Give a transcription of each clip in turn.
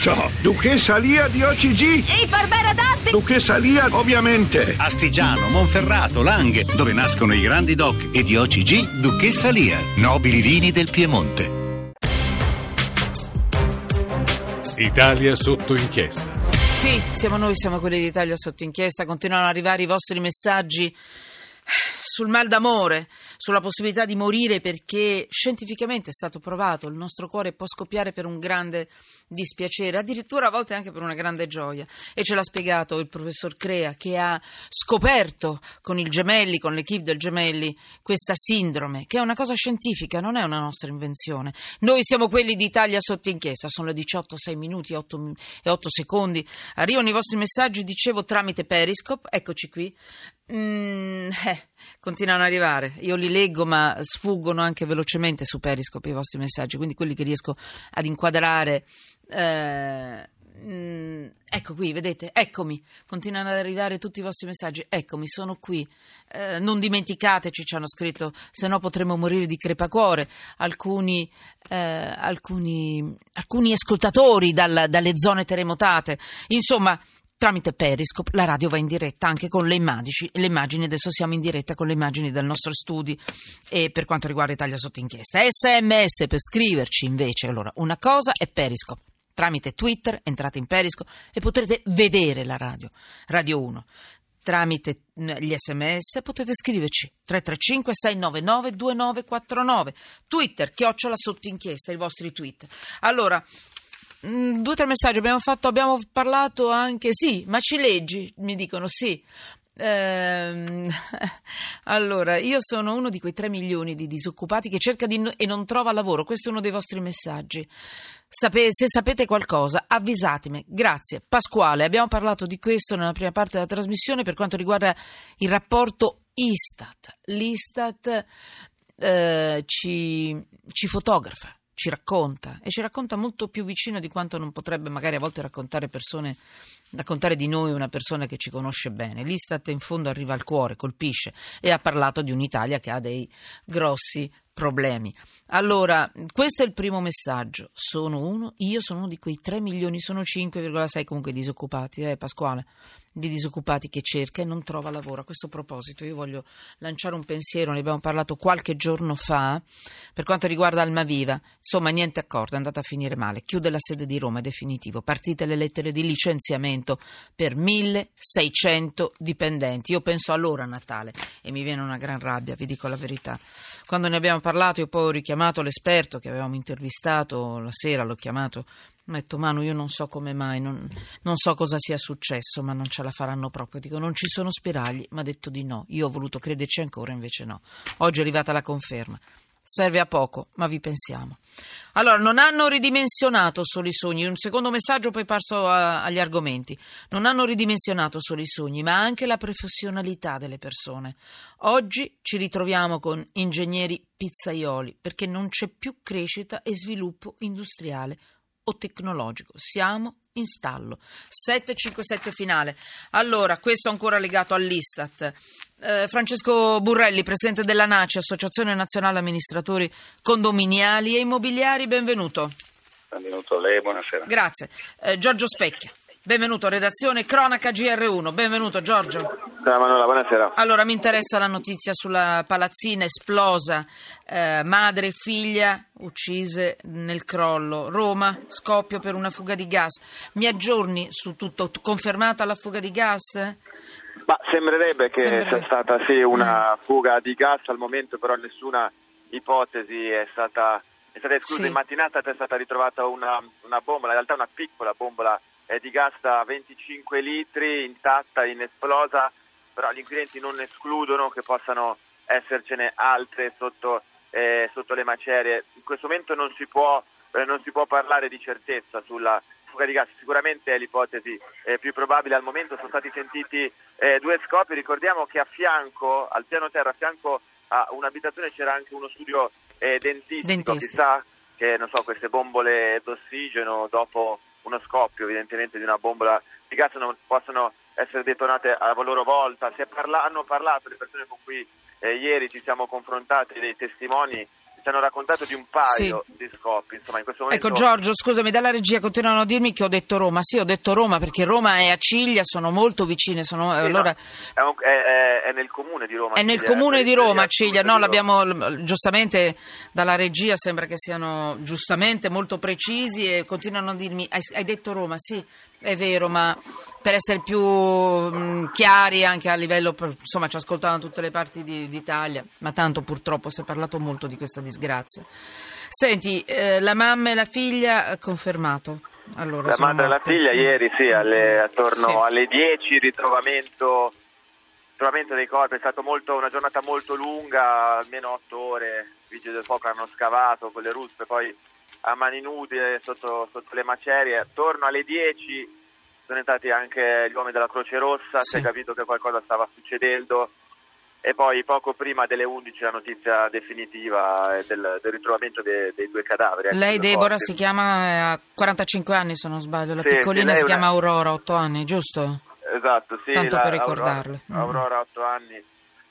so. Duchessa Lia di OCG. E Barbera d'Asti! Duchessa Lia, ovviamente. Astigiano, Monferrato, Langhe, dove nascono i grandi doc e di OCG Duchessa Lia, nobili vini del Piemonte. Italia sotto inchiesta. Sì, siamo noi, siamo quelli d'Italia sotto inchiesta. Continuano ad arrivare i vostri messaggi sul mal d'amore, sulla possibilità di morire perché scientificamente è stato provato, il nostro cuore può scoppiare per un grande dispiacere, addirittura a volte anche per una grande gioia. E ce l'ha spiegato il professor Crea che ha scoperto con il Gemelli, con l'equipe del Gemelli, questa sindrome, che è una cosa scientifica, non è una nostra invenzione. Noi siamo quelli d'Italia sotto inchiesta, sono le 18, 6 minuti e 8, e 8 secondi. Arrivano i vostri messaggi, dicevo, tramite Periscope, eccoci qui. Mm, eh, continuano ad arrivare. Io li leggo, ma sfuggono anche velocemente su Periscope i vostri messaggi, quindi quelli che riesco ad inquadrare. Eh, mm, ecco qui, vedete, eccomi, continuano ad arrivare tutti i vostri messaggi, eccomi, sono qui, eh, non dimenticateci, ci hanno scritto, se no potremmo morire di crepacuore, alcuni, eh, alcuni, alcuni ascoltatori dal, dalle zone terremotate, insomma tramite Periscope la radio va in diretta anche con le immagini, le immagini, adesso siamo in diretta con le immagini del nostro studio e per quanto riguarda Italia sotto inchiesta. SMS per scriverci invece, allora una cosa è Periscope. Tramite Twitter entrate in Periscope e potrete vedere la radio, Radio 1. Tramite gli sms potete scriverci 335 699 2949 Twitter, chiocciola sotto inchiesta, i vostri tweet. Allora, Mm, due o tre messaggi abbiamo fatto, abbiamo parlato anche, sì, ma ci leggi? Mi dicono sì. Ehm, allora, io sono uno di quei 3 milioni di disoccupati che cerca di no- e non trova lavoro. Questo è uno dei vostri messaggi. Sape- se sapete qualcosa, avvisatemi. Grazie. Pasquale, abbiamo parlato di questo nella prima parte della trasmissione per quanto riguarda il rapporto Istat. L'Istat eh, ci, ci fotografa ci racconta e ci racconta molto più vicino di quanto non potrebbe magari a volte raccontare persone raccontare di noi una persona che ci conosce bene. L'Istat in fondo arriva al cuore, colpisce e ha parlato di un'Italia che ha dei grossi problemi. Allora, questo è il primo messaggio. Sono uno, io sono uno di quei 3 milioni, sono 5,6 comunque disoccupati, eh Pasquale, di disoccupati che cerca e non trova lavoro. A questo proposito io voglio lanciare un pensiero, ne abbiamo parlato qualche giorno fa, per quanto riguarda Almaviva. Insomma, niente accordo, è andata a finire male. Chiude la sede di Roma, è definitivo. Partite le lettere di licenziamento per 1600 dipendenti. Io penso allora a Natale e mi viene una gran rabbia, vi dico la verità. Quando ne abbiamo parlato, io poi ho richiamato l'esperto che avevamo intervistato la sera, l'ho chiamato. Ho detto, Manu, io non so come mai, non, non, so cosa sia successo, ma non ce la faranno proprio. Dico, non ci sono spiragli. Mi ha detto di no. Io ho voluto crederci ancora, invece no. Oggi è arrivata la conferma. Serve a poco, ma vi pensiamo. Allora, non hanno ridimensionato solo i sogni. Un secondo messaggio, poi passo a, agli argomenti. Non hanno ridimensionato solo i sogni, ma anche la professionalità delle persone. Oggi ci ritroviamo con ingegneri pizzaioli perché non c'è più crescita e sviluppo industriale o tecnologico. Siamo in stallo. 757 finale. Allora, questo ancora legato all'Istat. Eh, Francesco Burrelli, presidente della NACI, Associazione Nazionale Amministratori Condominiali e Immobiliari, benvenuto. Benvenuto a lei, buonasera. Grazie. Eh, Giorgio Specchia. Benvenuto, redazione Cronaca GR1. Benvenuto Giorgio. Ciao Manuela, buonasera. Allora, mi interessa la notizia sulla palazzina esplosa, eh, madre e figlia uccise nel crollo. Roma, scoppio per una fuga di gas. Mi aggiorni su tutto? Confermata la fuga di gas? Ma sembrerebbe che Sembrerebbe. sia stata sì una fuga di gas, al momento però nessuna ipotesi è stata, è stata esclusa. Sì. In mattinata è stata ritrovata una, una bombola, in realtà una piccola bombola eh, di gas da 25 litri, intatta, inesplosa, però gli inquirenti non escludono che possano essercene altre sotto, eh, sotto le macerie. In questo momento non si può, eh, non si può parlare di certezza sulla fuga di gas, sicuramente è l'ipotesi eh, più probabile al momento, sono stati sentiti eh, due scopi, ricordiamo che a fianco, al piano terra, a fianco a un'abitazione c'era anche uno studio eh, dentistico, Dentisti. chissà che non so, queste bombole d'ossigeno dopo uno scoppio evidentemente di una bombola di gas non possono essere detonate a loro volta. È parla- hanno parlato le persone con cui eh, ieri ci siamo confrontati, dei testimoni ci hanno raccontato di un paio sì. di scoppi. Insomma, in questo momento... Ecco Giorgio, scusami, dalla regia continuano a dirmi che ho detto Roma. Sì, ho detto Roma perché Roma e Aciglia sono molto vicine. Sono, sì, allora... no, è, è, è, nel comune di Roma. È nel comune di Roma, Aciglia. No, l'abbiamo giustamente dalla regia sembra che siano giustamente molto precisi e continuano a dirmi hai, hai detto Roma, sì, è vero, ma per essere più mh, chiari anche a livello, insomma ci ascoltavano tutte le parti di, d'Italia, ma tanto purtroppo si è parlato molto di questa disgrazia. Senti, eh, la mamma e la figlia confermato. Allora, la madre morte. e la figlia ieri sì, alle, attorno sì. alle 10 ritrovamento, ritrovamento dei corpi, è stata una giornata molto lunga, almeno 8 ore, i vigili del fuoco hanno scavato con le ruspe, poi a mani nude sotto, sotto le macerie. Attorno alle 10 sono entrati anche gli uomini della Croce Rossa, sì. si è capito che qualcosa stava succedendo e poi poco prima delle 11 la notizia definitiva del, del ritrovamento dei, dei, due cadaveri. Lei Deborah si chiama, ha 45 anni se non sbaglio, la sì, piccolina si chiama una... Aurora, 8 anni, giusto? Esatto, sì. Tanto per ricordarle. Aurora, mm. Aurora 8 anni.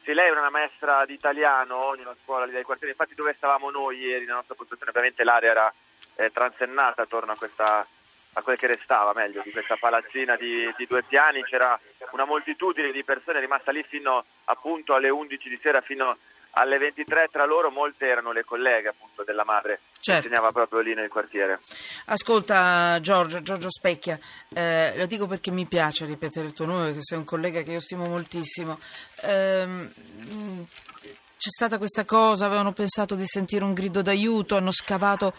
Sì, lei è una maestra di italiano in una scuola lì del quartiere, infatti dove stavamo noi ieri nella nostra postazione, ovviamente l'area era eh, transennata attorno a questa a quel che restava meglio di questa palazzina di, di, due piani. C'era una moltitudine di persone rimasta lì fino appunto alle 11 di sera fino alle 23 tra loro molte erano le colleghe appunto della madre. Certo. che insegnava proprio lì nel quartiere. Ascolta Giorgio, Giorgio Specchia eh, lo dico perché mi piace ripetere il tuo nome perché sei un collega che io stimo moltissimo. Eh, c'è stata questa cosa avevano pensato di sentire un grido d'aiuto hanno scavato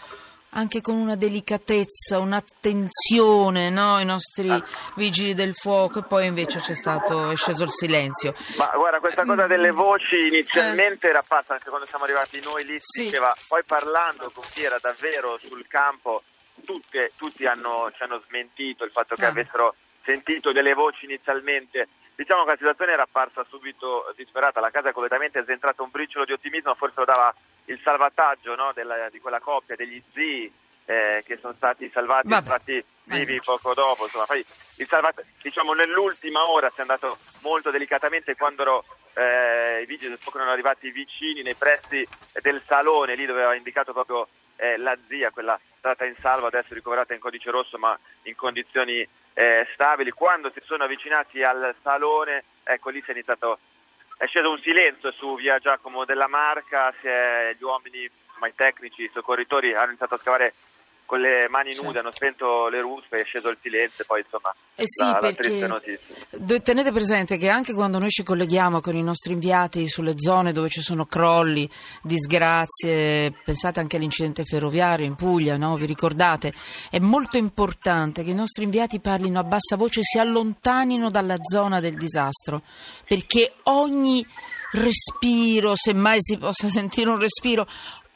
anche con una delicatezza, un'attenzione, no? i nostri ah. vigili del fuoco e poi invece c'è stato, è sceso il silenzio. Ma guarda, questa cosa delle voci inizialmente eh. era pazza, anche quando siamo arrivati noi lì si sì. diceva, poi parlando con chi era davvero sul campo, tutte, tutti hanno, ci hanno smentito il fatto che ah. avessero sentito delle voci inizialmente. Diciamo che la situazione era apparsa subito disperata, la casa è completamente esentrata un briciolo di ottimismo, forse lo dava il salvataggio no, della, di quella coppia degli zii eh, che sono stati salvati e stati vivi poco dopo. Insomma, poi il salvat- diciamo nell'ultima ora si è andato molto delicatamente quando eh, i vigili del fuoco erano arrivati vicini nei pressi del salone, lì dove aveva indicato proprio eh, la zia, quella stata in salvo, adesso ricoverata in codice rosso ma in condizioni eh, stabili. Quando si sono avvicinati al salone, ecco lì si è iniziato è sceso un silenzio su via Giacomo della Marca, gli uomini, insomma, i tecnici, i soccorritori hanno iniziato a scavare con le mani nude, sì. hanno spento le ruspe, è sceso il silenzio e poi insomma eh sì, la, la triste notizia. Tenete presente che anche quando noi ci colleghiamo con i nostri inviati sulle zone dove ci sono crolli, disgrazie, pensate anche all'incidente ferroviario in Puglia, no? vi ricordate? È molto importante che i nostri inviati parlino a bassa voce, si allontanino dalla zona del disastro, perché ogni respiro, se mai si possa sentire un respiro,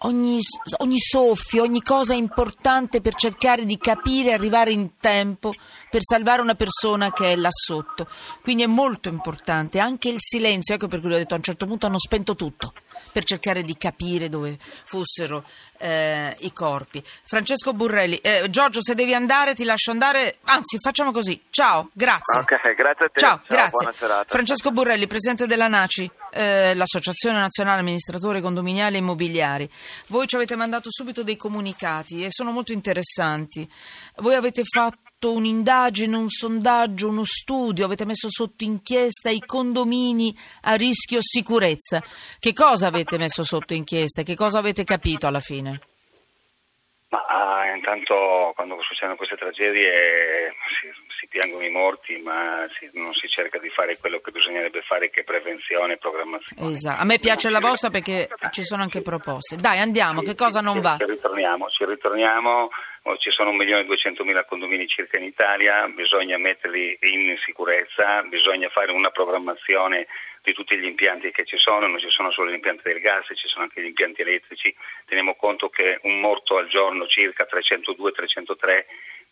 ogni, ogni soffio, ogni cosa importante per cercare di capire arrivare in tempo per salvare una persona che è là sotto. Quindi è molto importante anche il silenzio, ecco per cui ho detto a un certo punto hanno spento tutto per cercare di capire dove fossero eh, i corpi. Francesco Burrelli, eh, Giorgio se devi andare ti lascio andare, anzi facciamo così, ciao, grazie. Ok, grazie a te. Ciao, ciao grazie. Francesco Burrelli, presidente della NACI, eh, l'Associazione Nazionale Amministratori Condominiali e Immobiliari. Voi ci avete mandato subito dei comunicati e sono molto interessanti. Voi avete fatto un'indagine, un sondaggio, uno studio, avete messo sotto inchiesta i condomini a rischio sicurezza. Che cosa avete messo sotto inchiesta che cosa avete capito alla fine? Ma ah, intanto quando succedono queste tragedie si, si piangono i morti, ma si, non si cerca di fare quello che bisognerebbe fare, che è prevenzione e programmazione. Esatto. A me piace la vostra perché ci sono anche proposte. Dai, andiamo, che cosa non va? Ci ritorniamo, ci ritorniamo ci sono 1.200.000 condomini circa in Italia, bisogna metterli in sicurezza, bisogna fare una programmazione di tutti gli impianti che ci sono, non ci sono solo gli impianti del gas, ci sono anche gli impianti elettrici, teniamo conto che un morto al giorno circa 302-303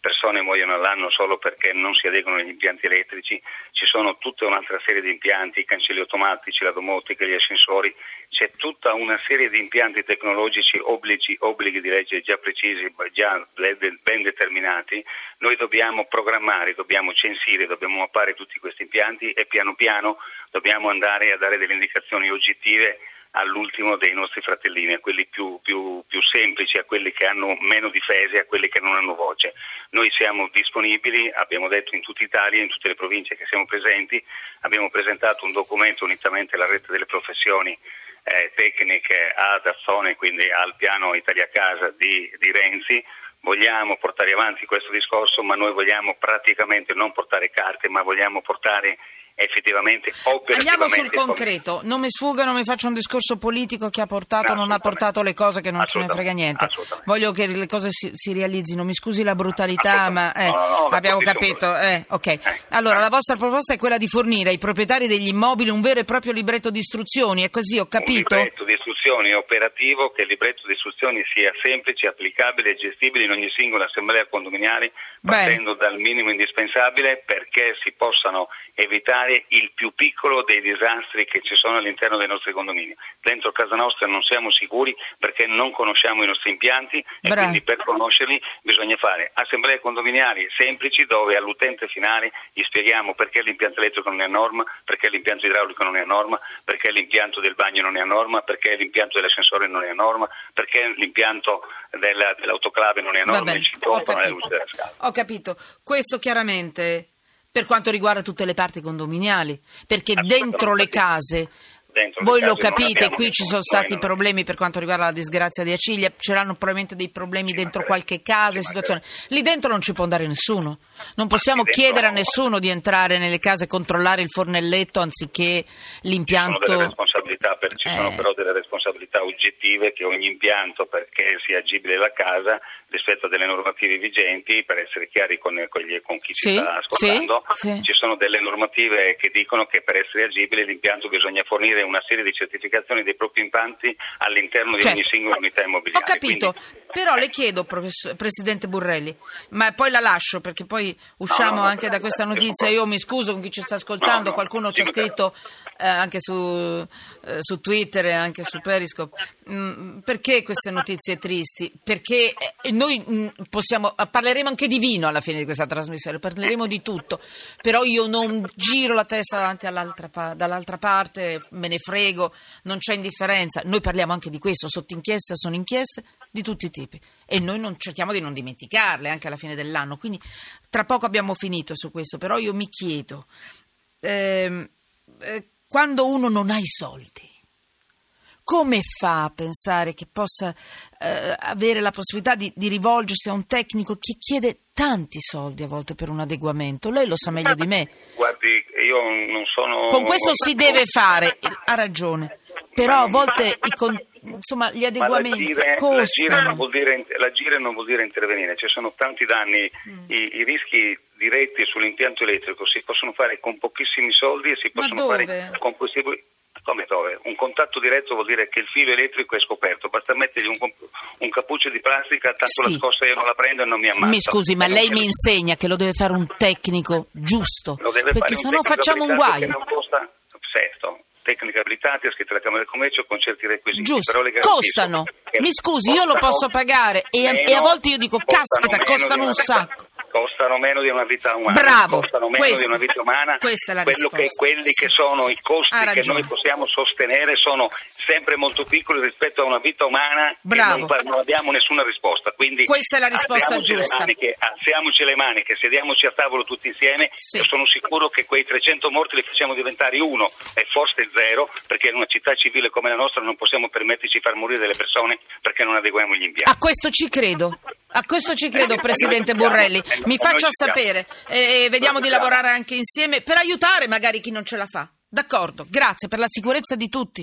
persone muoiono all'anno solo perché non si adeguano agli impianti elettrici, ci sono tutta un'altra serie di impianti, i cancelli automatici, la domotica, gli ascensori, c'è tutta una serie di impianti tecnologici, obblighi, obblighi di legge già precisi, già ben determinati, noi dobbiamo programmare, dobbiamo censire, dobbiamo mappare tutti questi impianti e piano piano dobbiamo andare a dare delle indicazioni oggettive all'ultimo dei nostri fratellini, a quelli più, più, più, semplici, a quelli che hanno meno difese, a quelli che non hanno voce. Noi siamo disponibili, abbiamo detto in tutta Italia, in tutte le province che siamo presenti, abbiamo presentato un documento unitamente alla rete delle professioni eh, tecniche ad Azzone, quindi al piano Italia Casa di, di Renzi, vogliamo portare avanti questo discorso, ma noi vogliamo praticamente non portare carte, ma vogliamo portare effettivamente Andiamo sul concreto, non mi sfugga, non mi faccio un discorso politico che ha portato o non ha portato le cose che non ce ne frega niente. Voglio che le cose si, si realizzino. Mi scusi la brutalità, ma eh, no, no, no, abbiamo capito. Eh, okay. eh, allora, la vostra proposta è quella di fornire ai proprietari degli immobili un vero e proprio libretto di istruzioni, è così, ho capito? Un libretto di istruzioni operativo, che il libretto di istruzioni sia semplice, applicabile e gestibile in ogni singola assemblea condominiale, partendo Beh. dal minimo indispensabile perché si possano evitare il più piccolo dei disastri che ci sono all'interno dei nostri condomini. Dentro casa nostra non siamo sicuri perché non conosciamo i nostri impianti e Bra. quindi per conoscerli bisogna fare assemblee condominiali semplici dove all'utente finale gli spieghiamo perché l'impianto elettrico non è a norma, perché l'impianto idraulico non è a norma, perché l'impianto del bagno non è a norma, perché l'impianto dell'ascensore non è a norma, perché l'impianto della, dell'autoclave non è a norma, il citofono è luce della scala. Ho capito. Questo chiaramente per quanto riguarda tutte le parti condominiali, perché dentro le case Dentro Voi lo capite, qui ci sono stati problemi per quanto riguarda la disgrazia di Acilia, c'erano probabilmente dei problemi dentro qualche casa, situazione. Lì dentro non ci può andare nessuno. Non possiamo chiedere a nessuno di entrare nelle case e controllare il fornelletto anziché l'impianto. Ci sono, responsabilità per, ci sono eh. però delle responsabilità oggettive che ogni impianto, perché sia agibile la casa, rispetto a delle normative vigenti, per essere chiari con, con, gli, con chi sì, si sta ascoltando, sì, sì. ci sono delle normative che dicono che per essere agibile l'impianto bisogna fornire una serie di certificazioni dei propri impianti all'interno di certo. ogni singola unità immobiliare. Ho capito, Quindi, però le chiedo, Presidente Burrelli, ma poi la lascio perché poi usciamo no, no, anche da questa notizia. Io mi scuso con chi ci sta ascoltando, no, qualcuno ci ha scritto eh, anche su, eh, su, Twitter e anche su Periscope. Mm, perché queste notizie tristi? Perché eh, noi mm, possiamo, parleremo anche di vino alla fine di questa trasmissione, parleremo di tutto, però io non giro la testa davanti all'altra, dall'altra parte, me ne frego, non c'è indifferenza. Noi parliamo anche di questo, sotto inchiesta sono inchieste di tutti i tipi e noi non, cerchiamo di non dimenticarle anche alla fine dell'anno. Quindi tra poco abbiamo finito su questo, però io mi chiedo, ehm, eh, quando uno non ha i soldi, come fa a pensare che possa eh, avere la possibilità di, di, rivolgersi a un tecnico che chiede tanti soldi a volte per un adeguamento? Lei lo sa meglio di me. Guardi, io non sono... Con questo si deve fare, ha ragione, però a volte i conti insomma, gli adeguamenti costano. L'agire non, l'agire non vuol dire intervenire, ci sono tanti danni, mm. I, i, rischi diretti sull'impianto elettrico si possono fare con pochissimi soldi e si possono fare con combustibili. Come dove? Un contatto diretto vuol dire che il filo elettrico è scoperto, basta mettergli un, un cappuccio di plastica, tanto sì. la scossa io non la prendo e non mi ammazzo. Mi scusi, ma lei mi insegna che lo deve fare un tecnico giusto, perché se no facciamo un guaio. Tecniche abilitate, scritte alla Camera del Commercio con certi requisiti. Giusto, costano. Mi scusi, io lo posso pagare e, meno, e a volte io dico, caspita, costano un sacco costano meno di una vita umana. Bravo, costano meno questa, di una vita umana. Questa è la Quello che, quelli che sono i costi che noi possiamo sostenere sono sempre molto piccoli rispetto a una vita umana Bravo. Non, non, abbiamo nessuna risposta. Quindi questa è la risposta giusta. Le maniche, alziamoci le maniche, sediamoci a tavolo tutti insieme. Sì. Io sono sicuro che quei 300 morti li facciamo diventare uno e forse zero, perché in una città civile come la nostra non possiamo permetterci di far morire delle persone perché non adeguiamo gli impianti. A questo ci credo. A questo ci credo, Presidente Borrelli. Mi faccia sapere e vediamo di lavorare anche insieme per aiutare magari chi non ce la fa. D'accordo, grazie per la sicurezza di tutti.